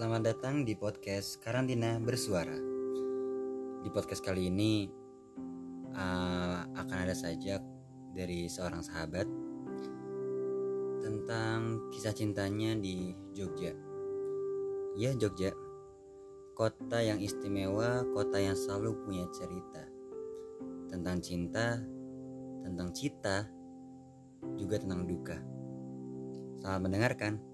Selamat datang di podcast Karantina Bersuara. Di podcast kali ini uh, akan ada sajak dari seorang sahabat tentang kisah cintanya di Jogja. Ya Jogja, kota yang istimewa, kota yang selalu punya cerita tentang cinta, tentang cita, juga tentang duka. Selamat mendengarkan.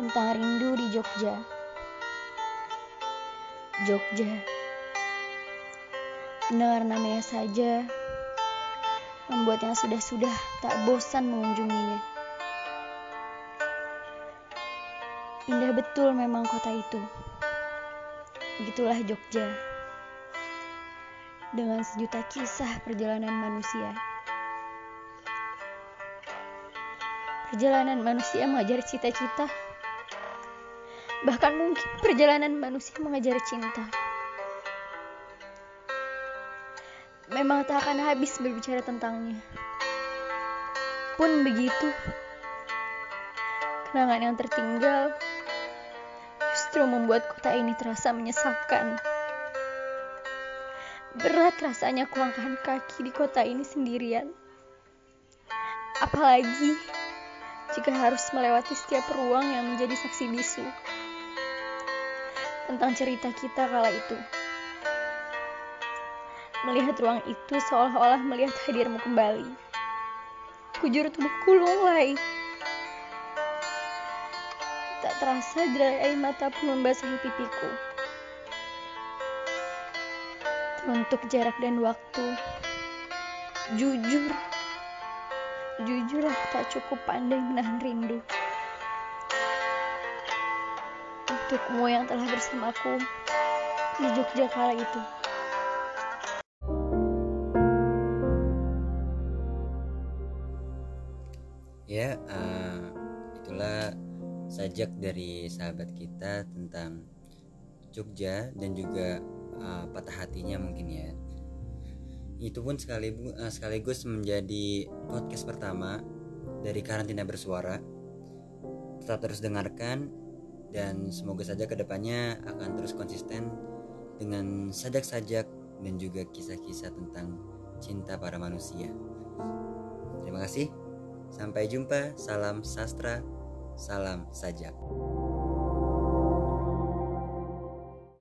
Tentang rindu di Jogja. Jogja. Mendengar namanya saja membuat yang sudah-sudah tak bosan mengunjunginya. Indah betul memang kota itu. Begitulah Jogja. Dengan sejuta kisah perjalanan manusia. Perjalanan manusia mengajar cita-cita Bahkan mungkin perjalanan manusia mengejar cinta. Memang tak akan habis berbicara tentangnya. Pun begitu, kenangan yang tertinggal justru membuat kota ini terasa menyesakan. Berat rasanya kulangkan kaki di kota ini sendirian. Apalagi jika harus melewati setiap ruang yang menjadi saksi bisu tentang cerita kita kala itu. Melihat ruang itu seolah-olah melihat hadirmu kembali. Kujur tubuhku lunglai. Tak terasa derai air mata pun membasahi pipiku. Untuk jarak dan waktu, jujur, jujur aku tak cukup pandai menahan rindu untukmu yang telah bersamaku di Jogja kala itu. Ya, uh, itulah sajak dari sahabat kita tentang Jogja dan juga uh, patah hatinya mungkin ya. Itu pun sekaligus, uh, sekaligus menjadi podcast pertama dari karantina bersuara. Tetap terus dengarkan dan semoga saja ke depannya akan terus konsisten dengan sajak-sajak dan juga kisah-kisah tentang cinta para manusia. Terima kasih. Sampai jumpa. Salam sastra. Salam sajak.